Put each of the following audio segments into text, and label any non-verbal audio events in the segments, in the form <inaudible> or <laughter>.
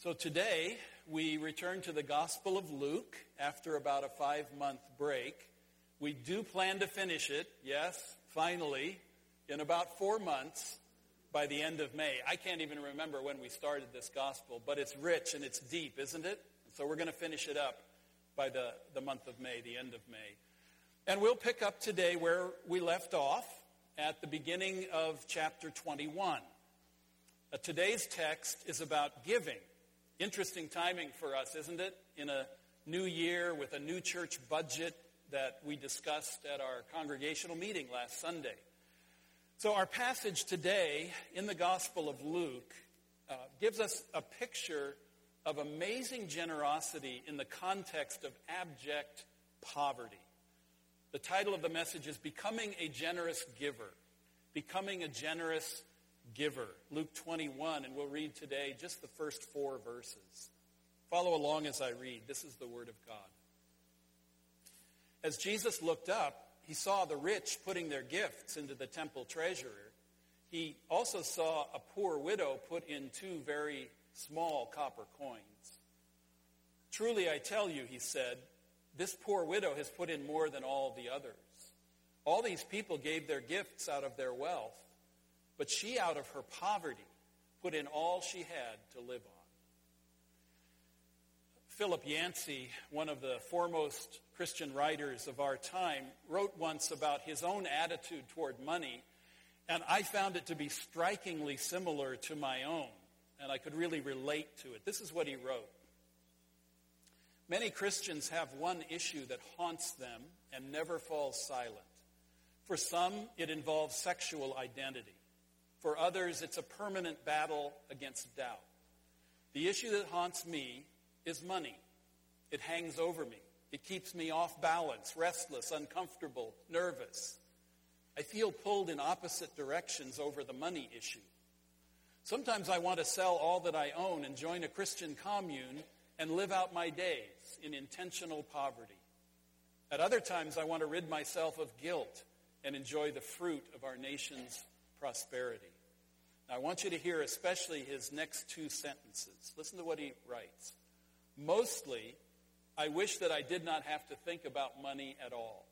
So today we return to the Gospel of Luke after about a five month break. We do plan to finish it, yes, finally, in about four months by the end of May. I can't even remember when we started this Gospel, but it's rich and it's deep, isn't it? So we're going to finish it up by the, the month of May, the end of May. And we'll pick up today where we left off at the beginning of chapter 21. Uh, today's text is about giving. Interesting timing for us, isn't it? In a new year with a new church budget that we discussed at our congregational meeting last Sunday. So our passage today in the Gospel of Luke uh, gives us a picture of amazing generosity in the context of abject poverty. The title of the message is Becoming a Generous Giver. Becoming a Generous giver. Luke 21, and we'll read today just the first four verses. Follow along as I read. This is the Word of God. As Jesus looked up, he saw the rich putting their gifts into the temple treasurer. He also saw a poor widow put in two very small copper coins. Truly, I tell you, he said, this poor widow has put in more than all the others. All these people gave their gifts out of their wealth but she, out of her poverty, put in all she had to live on. Philip Yancey, one of the foremost Christian writers of our time, wrote once about his own attitude toward money, and I found it to be strikingly similar to my own, and I could really relate to it. This is what he wrote. Many Christians have one issue that haunts them and never falls silent. For some, it involves sexual identity. For others, it's a permanent battle against doubt. The issue that haunts me is money. It hangs over me. It keeps me off balance, restless, uncomfortable, nervous. I feel pulled in opposite directions over the money issue. Sometimes I want to sell all that I own and join a Christian commune and live out my days in intentional poverty. At other times, I want to rid myself of guilt and enjoy the fruit of our nation's prosperity. Now, I want you to hear especially his next two sentences. Listen to what he writes. Mostly, I wish that I did not have to think about money at all.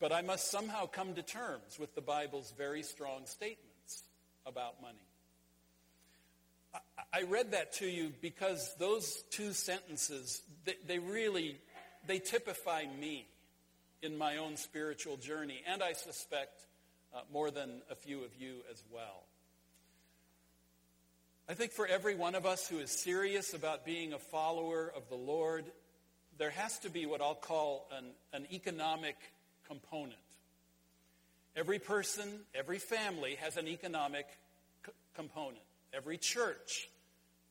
But I must somehow come to terms with the Bible's very strong statements about money. I read that to you because those two sentences, they, really, they typify me in my own spiritual journey, and I suspect uh, more than a few of you as well. I think for every one of us who is serious about being a follower of the Lord, there has to be what I'll call an, an economic component. Every person, every family has an economic c- component. Every church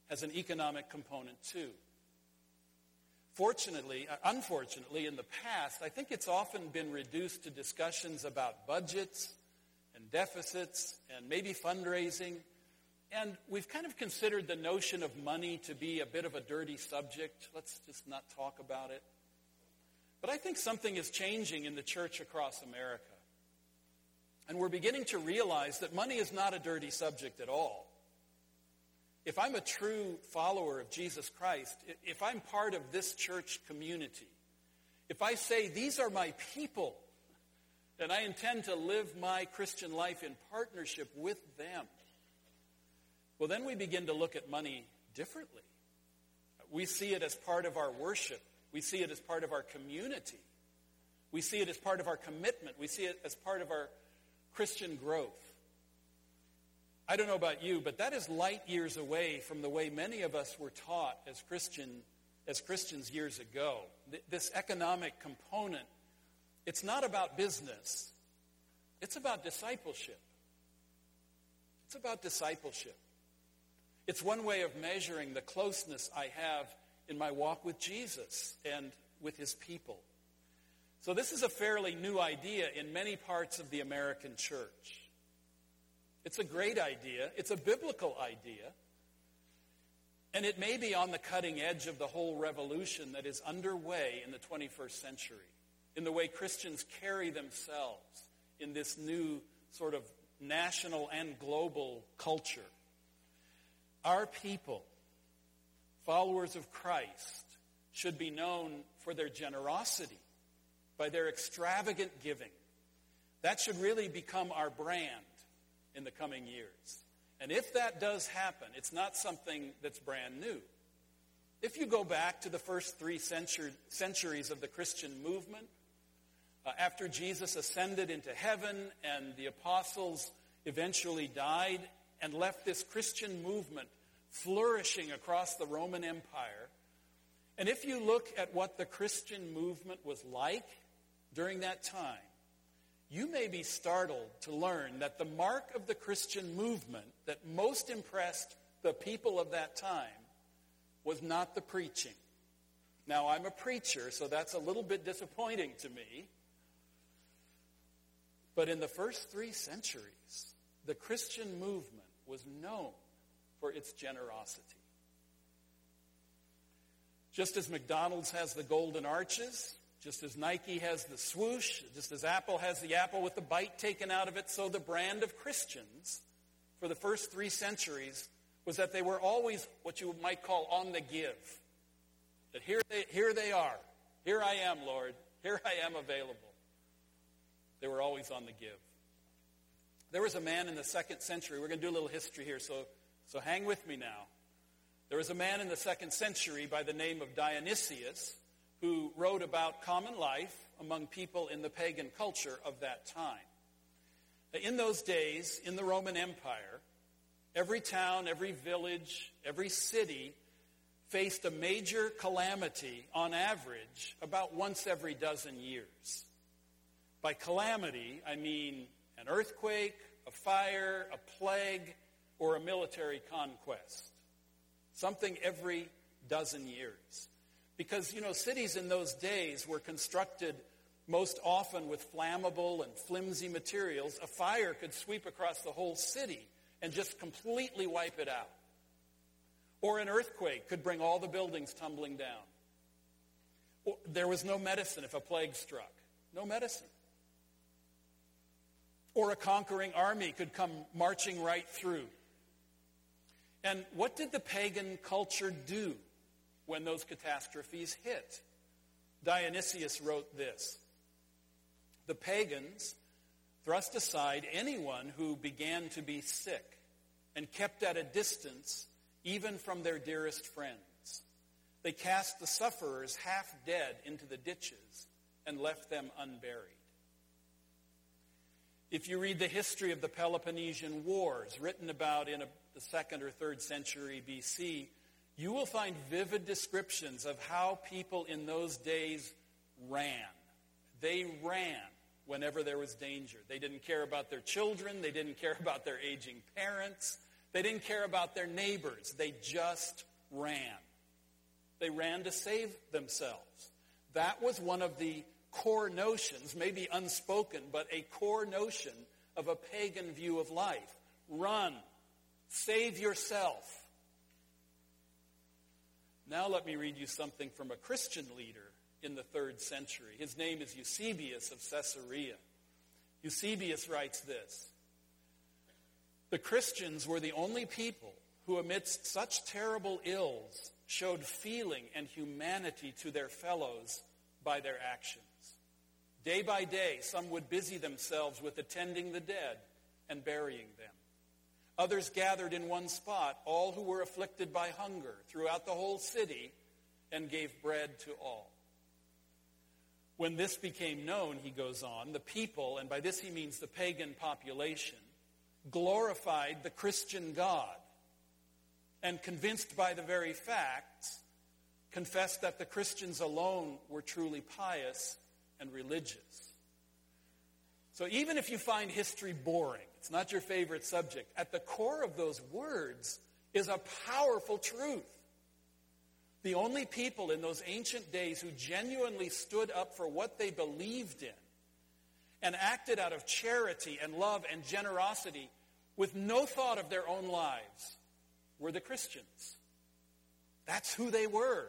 has an economic component too. Fortunately, uh, unfortunately, in the past, I think it's often been reduced to discussions about budgets deficits and maybe fundraising. And we've kind of considered the notion of money to be a bit of a dirty subject. Let's just not talk about it. But I think something is changing in the church across America. And we're beginning to realize that money is not a dirty subject at all. If I'm a true follower of Jesus Christ, if I'm part of this church community, if I say, these are my people, and I intend to live my Christian life in partnership with them, well, then we begin to look at money differently. We see it as part of our worship. We see it as part of our community. We see it as part of our commitment. We see it as part of our Christian growth. I don't know about you, but that is light years away from the way many of us were taught as Christian as Christians years ago. This economic component it's not about business. It's about discipleship. It's about discipleship. It's one way of measuring the closeness I have in my walk with Jesus and with his people. So this is a fairly new idea in many parts of the American church. It's a great idea. It's a biblical idea. And it may be on the cutting edge of the whole revolution that is underway in the 21st century in the way Christians carry themselves in this new sort of national and global culture. Our people, followers of Christ, should be known for their generosity, by their extravagant giving. That should really become our brand in the coming years. And if that does happen, it's not something that's brand new. If you go back to the first three centuries of the Christian movement, uh, after Jesus ascended into heaven and the apostles eventually died and left this Christian movement flourishing across the Roman Empire, and if you look at what the Christian movement was like during that time, you may be startled to learn that the mark of the Christian movement that most impressed the people of that time was not the preaching. Now, I'm a preacher, so that's a little bit disappointing to me. But in the first three centuries, the Christian movement was known for its generosity. Just as McDonald's has the golden arches, just as Nike has the swoosh, just as Apple has the apple with the bite taken out of it, so the brand of Christians for the first three centuries was that they were always what you might call on the give. That here they, here they are. Here I am, Lord. Here I am available. They were always on the give. There was a man in the second century. We're going to do a little history here, so, so hang with me now. There was a man in the second century by the name of Dionysius who wrote about common life among people in the pagan culture of that time. In those days, in the Roman Empire, every town, every village, every city faced a major calamity on average about once every dozen years. By calamity, I mean an earthquake, a fire, a plague, or a military conquest. Something every dozen years. Because, you know, cities in those days were constructed most often with flammable and flimsy materials. A fire could sweep across the whole city and just completely wipe it out. Or an earthquake could bring all the buildings tumbling down. There was no medicine if a plague struck. No medicine. Or a conquering army could come marching right through. And what did the pagan culture do when those catastrophes hit. Dionysius wrote this The pagans thrust aside anyone who began to be sick and kept at a distance even from their dearest friends. They cast the sufferers half dead into the ditches and left them unburied. If you read the history of the Peloponnesian Wars, written about in a, the second or third century BC, you will find vivid descriptions of how people in those days ran. They ran whenever there was danger. They didn't care about their children. They didn't care <laughs> about their aging parents. They didn't care about their neighbors. They just ran. They ran to save themselves. That was one of the core notions, maybe unspoken, but a core notion of a pagan view of life. Run. Save yourself. Now let me read you something from a Christian leader in the third century. His name is Eusebius of Caesarea. Eusebius writes this The Christians were the only people who, amidst such terrible ills, showed feeling and humanity to their fellows by their actions. Day by day, some would busy themselves with attending the dead and burying them. Others gathered in one spot all who were afflicted by hunger throughout the whole city and gave bread to all. When this became known, he goes on, the people, and by this he means the pagan population, glorified the Christian God and convinced by the very facts, confessed that the Christians alone were truly pious and religious. So even if you find history boring, it's not your favorite subject. At the core of those words is a powerful truth. The only people in those ancient days who genuinely stood up for what they believed in and acted out of charity and love and generosity with no thought of their own lives were the Christians. That's who they were.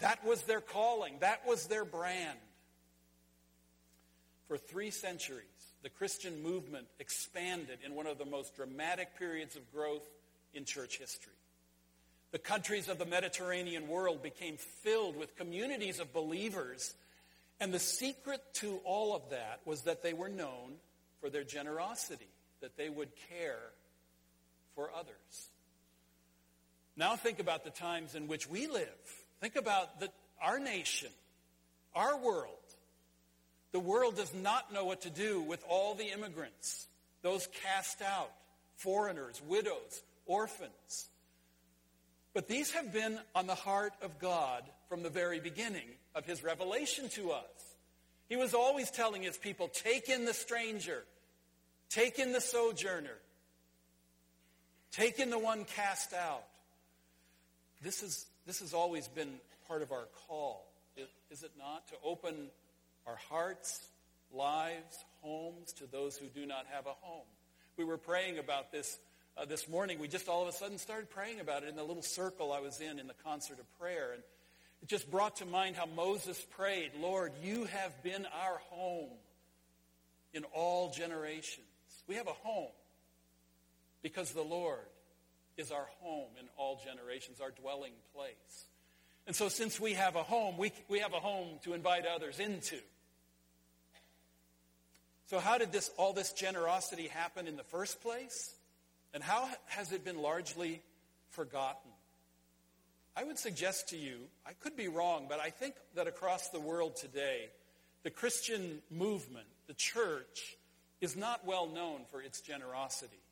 That was their calling. That was their brand. For three centuries, the Christian movement expanded in one of the most dramatic periods of growth in church history. The countries of the Mediterranean world became filled with communities of believers, and the secret to all of that was that they were known for their generosity, that they would care for others. Now think about the times in which we live. Think about the, our nation, our world. The world does not know what to do with all the immigrants, those cast out, foreigners, widows, orphans. But these have been on the heart of God from the very beginning of his revelation to us. He was always telling his people, take in the stranger, take in the sojourner, take in the one cast out. This, is, this has always been part of our call, is it not? To open our hearts, lives, homes to those who do not have a home. We were praying about this uh, this morning. We just all of a sudden started praying about it in the little circle I was in in the concert of prayer. And it just brought to mind how Moses prayed, Lord, you have been our home in all generations. We have a home because the Lord is our home in all generations, our dwelling place. And so since we have a home, we, we have a home to invite others into. So how did this, all this generosity happen in the first place? And how has it been largely forgotten? I would suggest to you, I could be wrong, but I think that across the world today, the Christian movement, the church, is not well known for its generosity.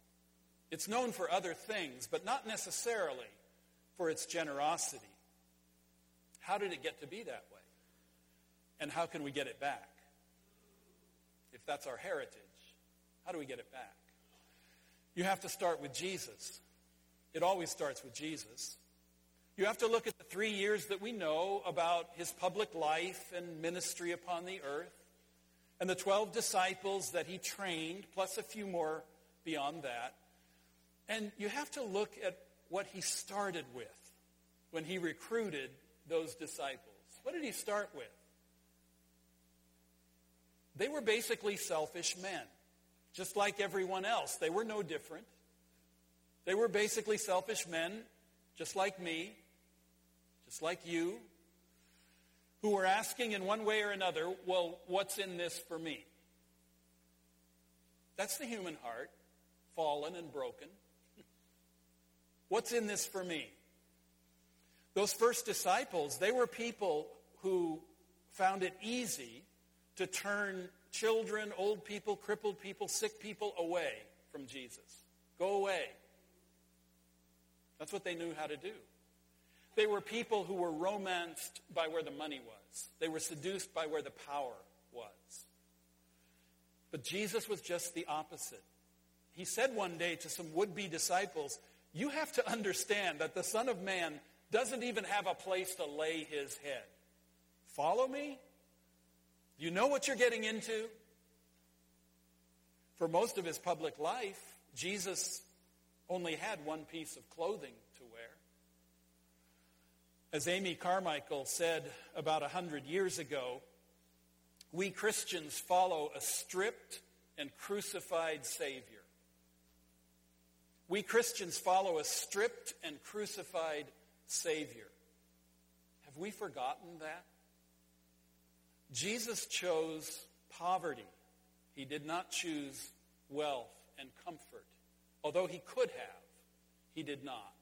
It's known for other things, but not necessarily for its generosity. How did it get to be that way? And how can we get it back? If that's our heritage, how do we get it back? You have to start with Jesus. It always starts with Jesus. You have to look at the three years that we know about his public life and ministry upon the earth, and the 12 disciples that he trained, plus a few more beyond that. And you have to look at what he started with when he recruited those disciples. What did he start with? They were basically selfish men, just like everyone else. They were no different. They were basically selfish men, just like me, just like you, who were asking in one way or another, well, what's in this for me? That's the human heart, fallen and broken. What's in this for me? Those first disciples, they were people who found it easy to turn children, old people, crippled people, sick people away from Jesus. Go away. That's what they knew how to do. They were people who were romanced by where the money was. They were seduced by where the power was. But Jesus was just the opposite. He said one day to some would-be disciples, you have to understand that the Son of Man doesn't even have a place to lay his head. Follow me? You know what you're getting into? For most of his public life, Jesus only had one piece of clothing to wear. As Amy Carmichael said about a hundred years ago, we Christians follow a stripped and crucified Savior. We Christians follow a stripped and crucified Savior. Have we forgotten that? Jesus chose poverty. He did not choose wealth and comfort. Although he could have, he did not.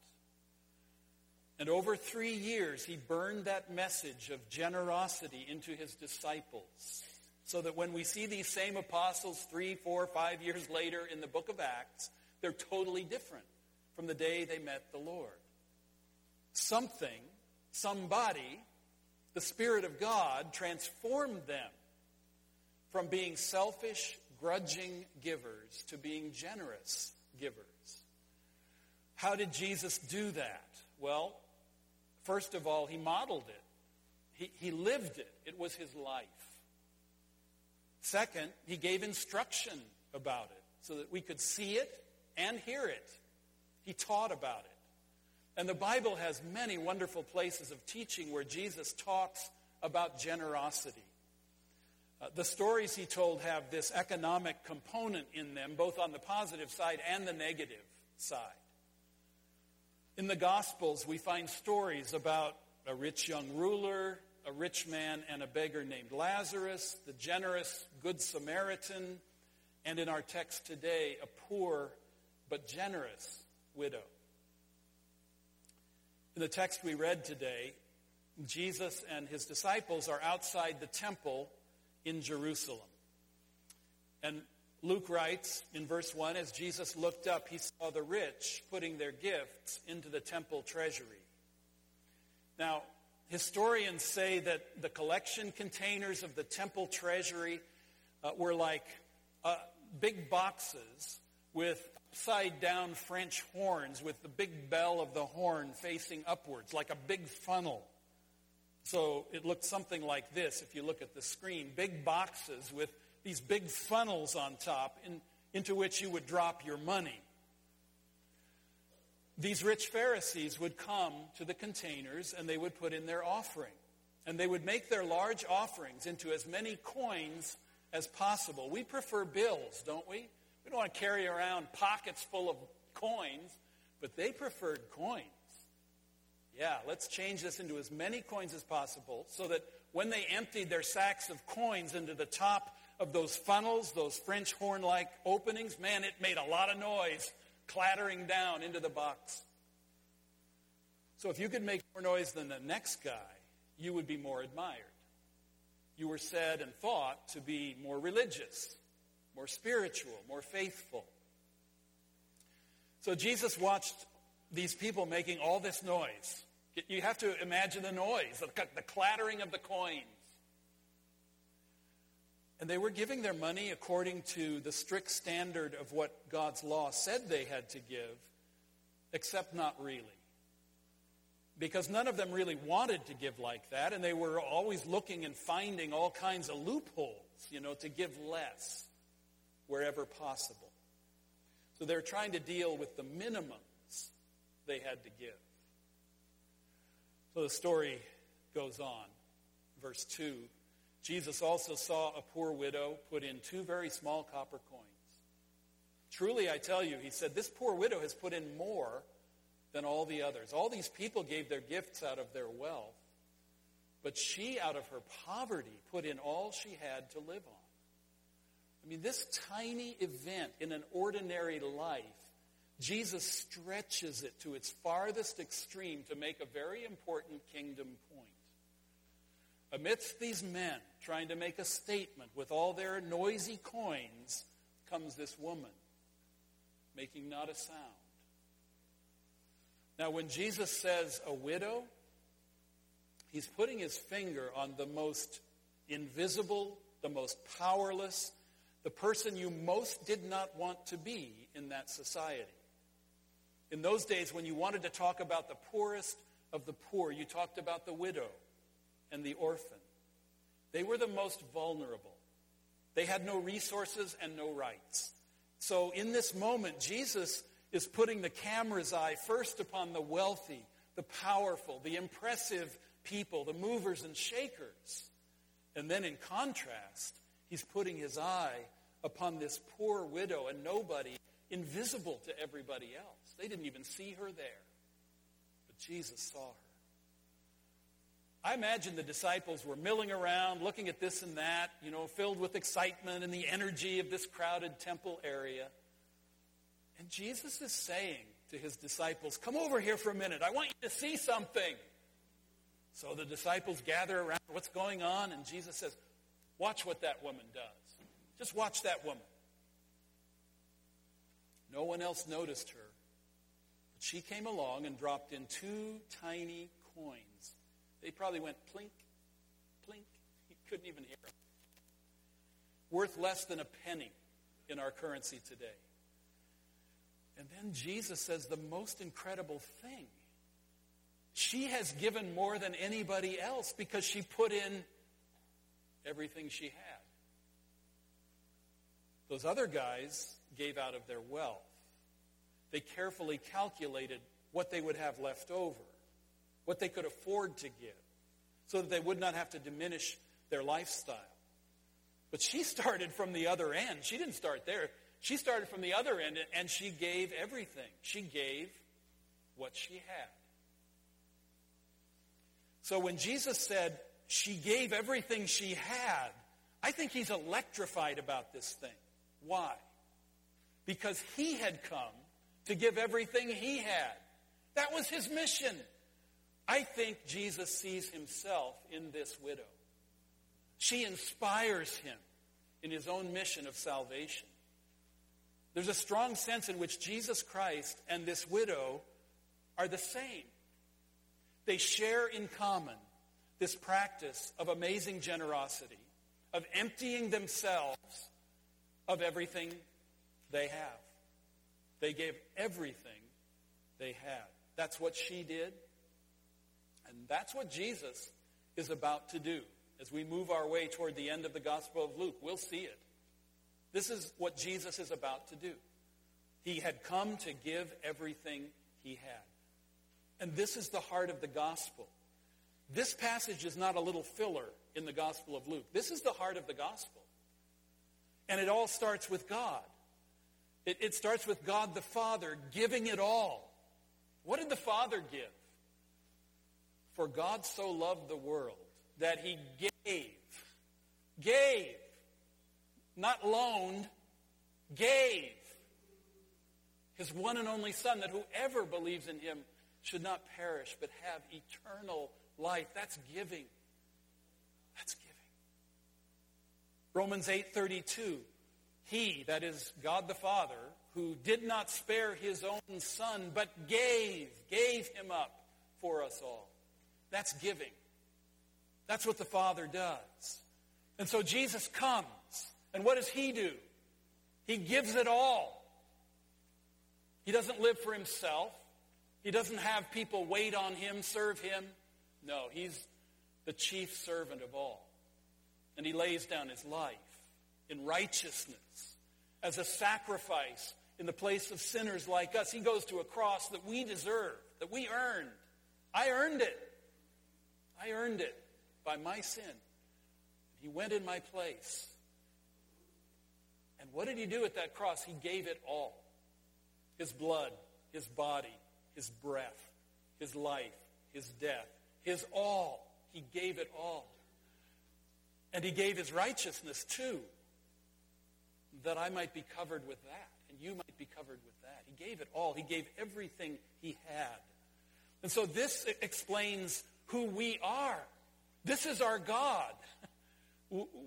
And over three years, he burned that message of generosity into his disciples. So that when we see these same apostles three, four, five years later in the book of Acts, they're totally different from the day they met the Lord. Something, somebody, the Spirit of God transformed them from being selfish, grudging givers to being generous givers. How did Jesus do that? Well, first of all, he modeled it. He, he lived it. It was his life. Second, he gave instruction about it so that we could see it and hear it. He taught about it. And the Bible has many wonderful places of teaching where Jesus talks about generosity. Uh, the stories he told have this economic component in them, both on the positive side and the negative side. In the Gospels, we find stories about a rich young ruler, a rich man, and a beggar named Lazarus, the generous Good Samaritan, and in our text today, a poor but generous widow. In the text we read today, Jesus and his disciples are outside the temple in Jerusalem. And Luke writes in verse 1 as Jesus looked up, he saw the rich putting their gifts into the temple treasury. Now, historians say that the collection containers of the temple treasury uh, were like uh, big boxes with upside down French horns with the big bell of the horn facing upwards, like a big funnel. So it looked something like this if you look at the screen big boxes with these big funnels on top in, into which you would drop your money. These rich Pharisees would come to the containers and they would put in their offering. And they would make their large offerings into as many coins as possible. We prefer bills, don't we? We don't want to carry around pockets full of coins, but they preferred coins. Yeah, let's change this into as many coins as possible so that when they emptied their sacks of coins into the top of those funnels, those French horn like openings, man, it made a lot of noise clattering down into the box. So if you could make more noise than the next guy, you would be more admired. You were said and thought to be more religious more spiritual, more faithful. So Jesus watched these people making all this noise. You have to imagine the noise, the clattering of the coins. And they were giving their money according to the strict standard of what God's law said they had to give, except not really. Because none of them really wanted to give like that, and they were always looking and finding all kinds of loopholes, you know, to give less wherever possible. So they're trying to deal with the minimums they had to give. So the story goes on. Verse 2 Jesus also saw a poor widow put in two very small copper coins. Truly, I tell you, he said, this poor widow has put in more than all the others. All these people gave their gifts out of their wealth, but she, out of her poverty, put in all she had to live on. I mean, this tiny event in an ordinary life, Jesus stretches it to its farthest extreme to make a very important kingdom point. Amidst these men trying to make a statement with all their noisy coins comes this woman making not a sound. Now, when Jesus says a widow, he's putting his finger on the most invisible, the most powerless, the person you most did not want to be in that society. In those days, when you wanted to talk about the poorest of the poor, you talked about the widow and the orphan. They were the most vulnerable. They had no resources and no rights. So in this moment, Jesus is putting the camera's eye first upon the wealthy, the powerful, the impressive people, the movers and shakers. And then in contrast, He's putting his eye upon this poor widow and nobody, invisible to everybody else. They didn't even see her there. But Jesus saw her. I imagine the disciples were milling around, looking at this and that, you know, filled with excitement and the energy of this crowded temple area. And Jesus is saying to his disciples, Come over here for a minute. I want you to see something. So the disciples gather around what's going on, and Jesus says, Watch what that woman does. Just watch that woman. No one else noticed her. But she came along and dropped in two tiny coins. They probably went plink, plink. <laughs> You couldn't even hear them. Worth less than a penny in our currency today. And then Jesus says the most incredible thing. She has given more than anybody else because she put in everything she had. Those other guys gave out of their wealth. They carefully calculated what they would have left over, what they could afford to give, so that they would not have to diminish their lifestyle. But she <laughs> started from the other end. She didn't start there. She started from the other end and she gave everything. She gave what she had. So when Jesus said she gave everything she had, I think he's electrified about this thing. Why? Because he had come to give everything he had. That was his mission. I think Jesus sees himself in this widow. She inspires him in his own mission of salvation. There's a strong sense in which Jesus Christ and this widow are the same. They share in common this practice of amazing generosity, of emptying themselves of everything they have. They gave everything they had. That's what she did. And that's what Jesus is about to do. As we move our way toward the end of the Gospel of Luke, we'll see it. This is what Jesus is about to do. He had come to give everything he had. And this is the heart of the gospel. This passage is not a little filler in the Gospel of Luke. This is the heart of the gospel. And it all starts with God. It, it, starts with God the Father giving it all. What did the Father give? For God so loved the world that he gave, gave, not loaned, gave his one and only Son, that whoever believes in him should not perish but have eternal life. That's giving. That's giving. Romans 8:32 He that is God the Father who did not spare his own son but gave gave him up for us all. That's giving. That's what the Father does. And so Jesus comes and what does he do? He gives it all. He doesn't live for himself. He doesn't have people wait on him, serve him. No, he's the chief servant of all. And he lays down his life in righteousness as a sacrifice in the place of sinners like us. He goes to a cross that we deserve, that we earned. I earned it. I earned it by my sin. He went in my place. And what did he do at that cross? He gave it all his blood, his body, his breath, his life, his death, his all. He gave it all. And he gave his righteousness too, that I might be covered with that, and you might be covered with that. He gave it all. He gave everything he had. And so this explains who we are. This is our God. <laughs>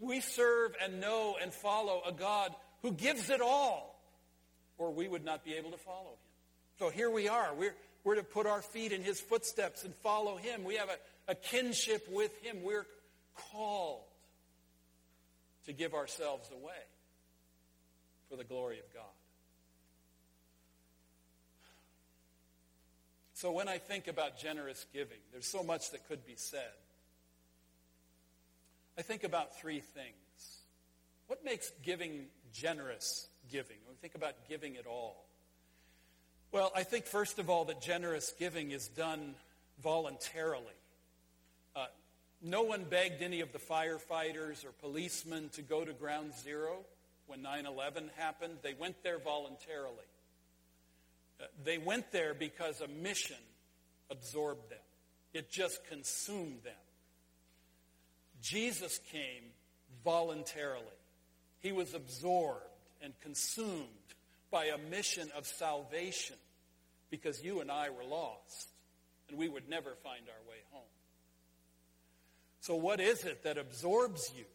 We serve and know and follow a God who gives it all, or we would not be able to follow him. So here we are. We're, we're to put our feet in his footsteps and follow him. We have a, a kinship with him. We're called to give ourselves away for the glory of God. So when I think about generous giving, there's so much that could be said. I think about three things. What makes giving generous giving? When we think about giving it all. Well, I think first of all that generous giving is done voluntarily. Uh, no one begged any of the firefighters or policemen to go to ground zero when 9 11 happened. They went there voluntarily. Uh, they went there because a mission absorbed them, it just consumed them. Jesus came voluntarily. He was absorbed and consumed by a mission of salvation because you and I were lost and we would never find our way home. So, what is it that absorbs you?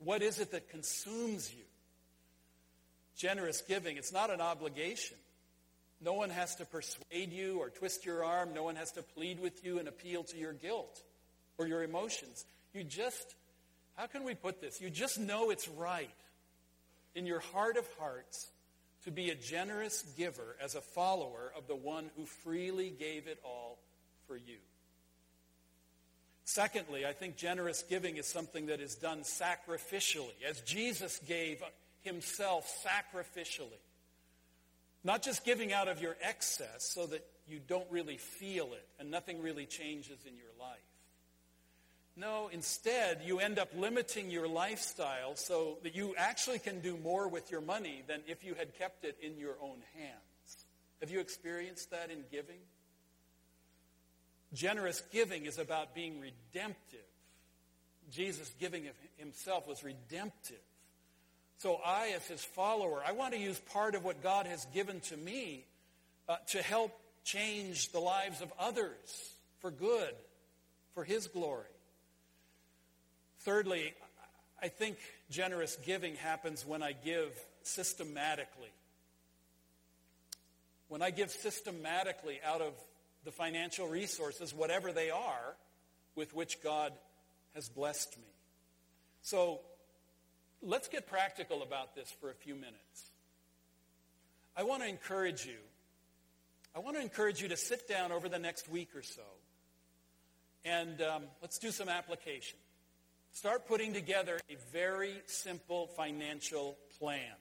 What is it that consumes you? Generous giving, it's not an obligation. No one has to persuade you or twist your arm. No one has to plead with you and appeal to your guilt or your emotions. You just, how can we put this? You just know it's right in your heart of hearts to be a generous giver as a follower of the one who freely gave it all for you. Secondly, I think generous giving is something that is done sacrificially, as Jesus gave himself sacrificially. Not just giving out of your excess so that you don't really feel it and nothing really changes in your life. No, instead, you end up limiting your lifestyle so that you actually can do more with your money than if you had kept it in your own hands. Have you experienced that in giving? Generous giving is about being redemptive. Jesus giving of himself was redemptive. So I, as his follower, I want to use part of what God has given to me uh, to help change the lives of others for good, for his glory. Thirdly, I think generous giving happens when I give systematically. When I give systematically out of the financial resources, whatever they are, with which God has blessed me. So let's get practical about this for a few minutes. I want to encourage you. I want to encourage you to sit down over the next week or so and um, let's do some application. Start putting together a very simple financial plan.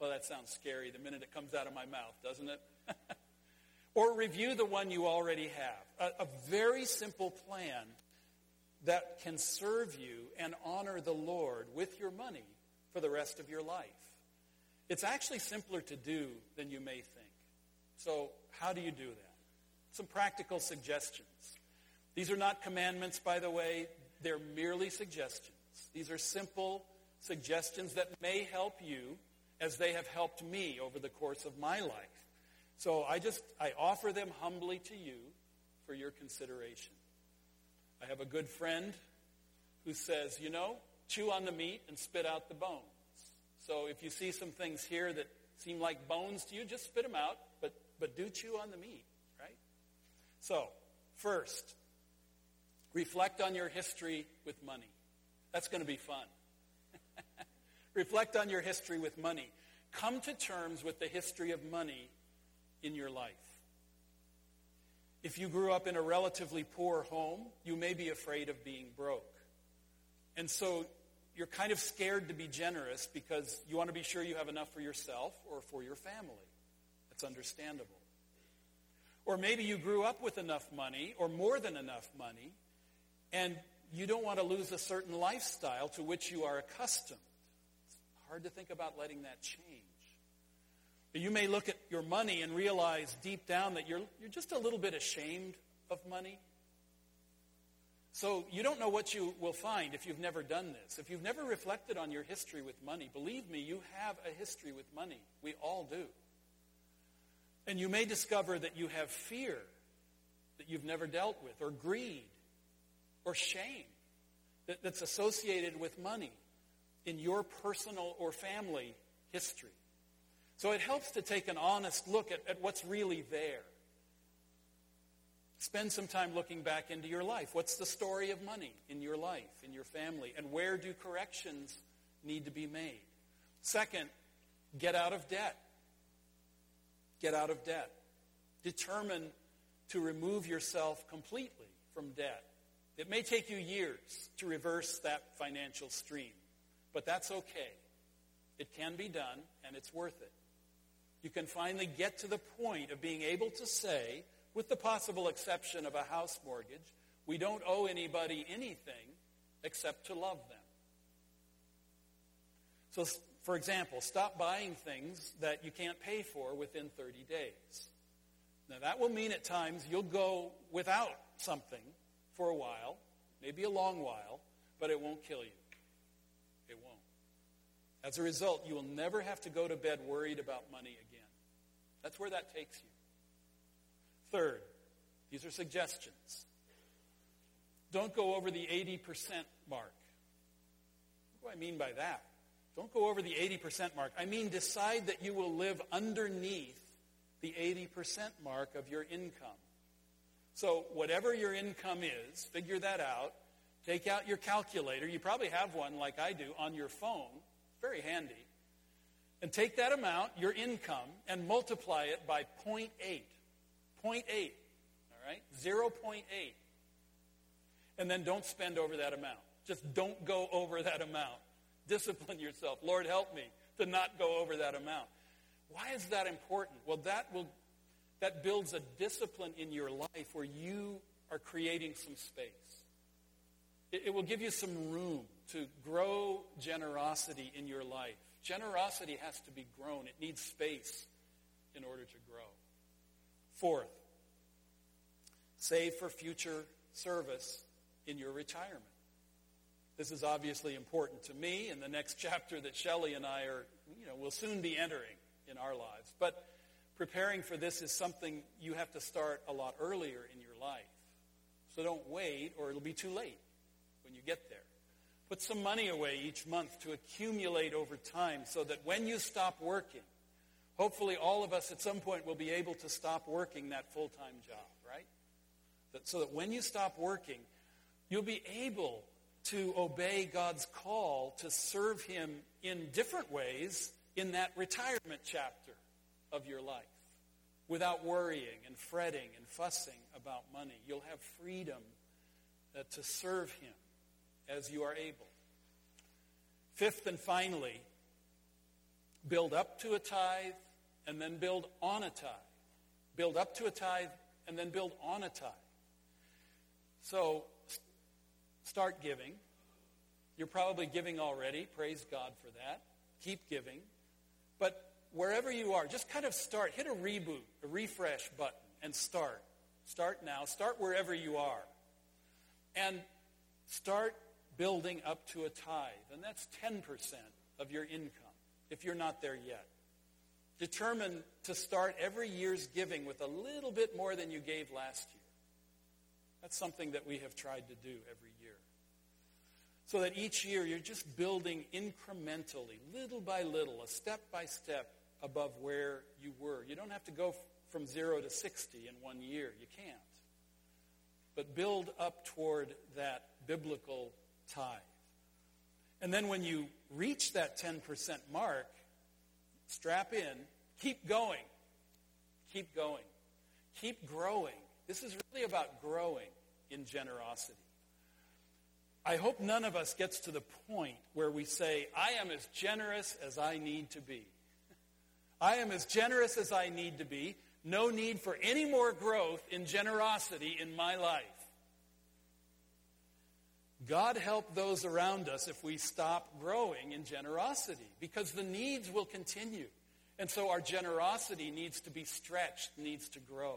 Well, that sounds scary the minute it comes out of my mouth, doesn't it? <laughs> or review the one you already have. A, a very simple plan that can serve you and honor the Lord with your money for the rest of your life. It's actually simpler to do than you may think. So, how do you do that? Some practical suggestions. These are not commandments, by the way. They're merely suggestions. These are simple suggestions that may help you as they have helped me over the course of my life. So I just, I offer them humbly to you for your consideration. I have a good friend who says, you know, chew on the meat and spit out the bones. So if you see some things here that seem like bones to you, just spit them out, but, but do chew on the meat, right? So, first, reflect on your history with money. That's going to be fun. <laughs> reflect on your history with money. Come to terms with the history of money in your life. If you grew up in a relatively poor home, you may be afraid of being broke. And so you're kind of scared to be generous because you want to be sure you have enough for yourself or for your family. That's understandable. Or maybe you grew up with enough money or more than enough money and you don't want to lose a certain lifestyle to which you are accustomed. It's hard to think about letting that change. You may look at your money and realize deep down that you're, you're just a little bit ashamed of money. So you don't know what you will find if you've never done this. If you've never reflected on your history with money, believe me, you have a history with money. We all do. And you may discover that you have fear that you've never dealt with, or greed, or shame that, that's associated with money in your personal or family history. So it helps to take an honest look at, at what's really there. Spend some time looking back into your life. What's the story of money in your life, in your family? And where do corrections need to be made? Second, get out of debt. Get out of debt. Determine to remove yourself completely from debt. It may take you years to reverse that financial stream, but that's okay. It can be done, and it's worth it you can finally get to the point of being able to say, with the possible exception of a house mortgage, we don't owe anybody anything except to love them. So, for example, stop buying things that you can't pay for within 30 days. Now, that will mean at times you'll go without something for a while, maybe a long while, but it won't kill you. It won't. As a result, you will never have to go to bed worried about money again. That's where that takes you. Third, these are suggestions. Don't go over the 80% mark. What do I mean by that? Don't go over the 80% mark. I mean, decide that you will live underneath the 80% mark of your income. So, whatever your income is, figure that out. Take out your calculator. You probably have one like I do on your phone. Very handy and take that amount, your income, and multiply it by 0.8. 0.8. All right? 0.8. And then don't spend over that amount. Just don't go over that amount. Discipline yourself. Lord, help me to not go over that amount. Why is that important? Well, that will that builds a discipline in your life where you are creating some space. It, it will give you some room to grow generosity in your life. Generosity has to be grown. It needs space in order to grow. Fourth, save for future service in your retirement. This is obviously important to me in the next <laughs> chapter that Shelley and I are, you know, will soon be entering in our lives. But preparing for this is something you have to start a lot earlier in your life. So don't wait or it'll be too late when you get there. Put some money away each month to accumulate over time so that when you stop working, hopefully all of us at some point will be able to stop working that full-time job, right? That, So that when you stop working, you'll be able to obey God's call to serve Him in different ways in that retirement chapter of your life without worrying and fretting and fussing about money. You'll have freedom uh, to serve Him as you are able. Fifth and finally, build up to a tithe and then build on a tithe. Build up to a tithe and then build on a tithe. So start giving. You're probably giving already. Praise God for that. Keep giving. But wherever you are, just kind of start. Hit a reboot, a refresh button, and start. Start now. Start wherever you are. And start building up to a tithe. And that's 10% of your income if you're not there yet. Determine to start every year's giving with a little bit more than you gave last year. That's something that we have tried to do every year. So that each year you're just building incrementally, little by little, a step by step above where you were. You don't have to go from zero to 60 in one year. You can't. But build up toward that biblical tithe. And then when you reach that 10% mark, strap in, keep going. Keep going. Keep growing. This is really about growing in generosity. I hope none of us gets to the point where we say, I am as generous as I need to be. I am as generous as I need to be. No need for any more growth in generosity in my life. God help those around us if we stop growing in generosity because the needs will continue. And so our generosity needs to be stretched, needs to grow.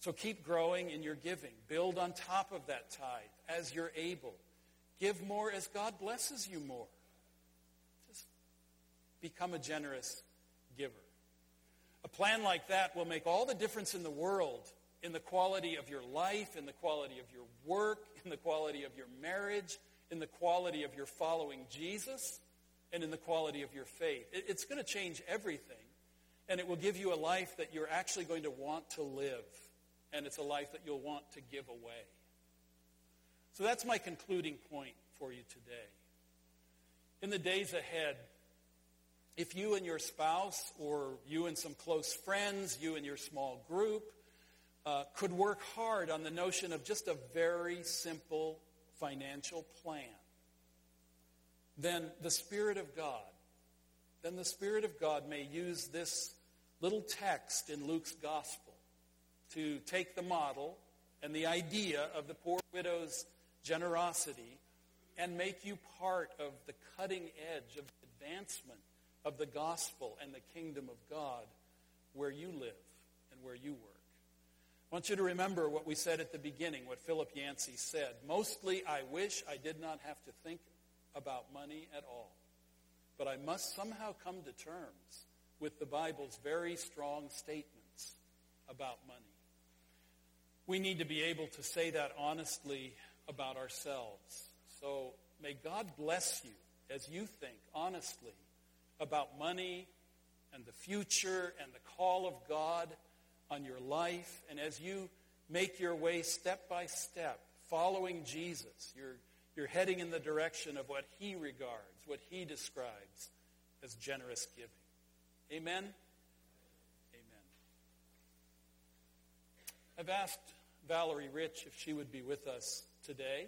So keep growing in your giving. Build on top of that tithe as you're able. Give more as God blesses you more. Just become a generous giver. A plan like that will make all the difference in the world in the quality of your life, in the quality of your work, in the quality of your marriage, in the quality of your following Jesus, and in the quality of your faith. It's going to change everything, and it will give you a life that you're actually going to want to live and it's a life that you'll want to give away. So that's my concluding point for you today. In the days ahead, if you and your spouse, or you and some close friends, you and your small group, uh, could work hard on the notion of just a very simple financial plan, then the Spirit of God, then the Spirit of God may use this little text in Luke's gospel to take the model and the idea of the poor widow's generosity and make you part of the cutting edge of advancement of the gospel and the kingdom of God where you live and where you work. I want you to remember what we said at the beginning, what Philip Yancey said. Mostly, I wish I did not have to think about money at all. But I must somehow come to terms with the Bible's very strong statements about money. We need to be able to say that honestly about ourselves. So may God bless you as you think honestly about money and the future and the call of God on your life. And as you make your way step by step, following Jesus, you're, you're heading in the direction of what he regards, what he describes as generous giving. Amen? Amen. I've asked Valerie Rich if she would be with us today.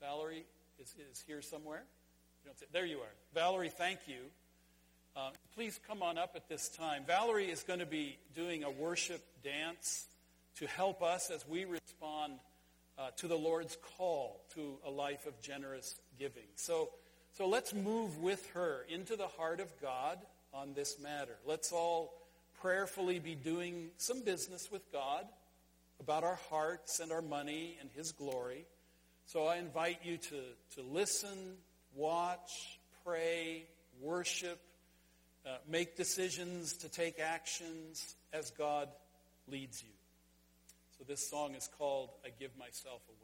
Valerie is, is here somewhere. There you are. Valerie, thank you. Uh, please come on up at this time. Valerie is going to be doing a worship dance to help us as we respond uh, to the Lord's call to a life of generous giving. So, so let's move with her into the heart of God on this matter. Let's all prayerfully be doing some business with God about our hearts and our money and His glory. So I invite you to, to listen, watch, pray, worship, uh, make decisions to take actions as God leads you. So this song is called I Give Myself Away.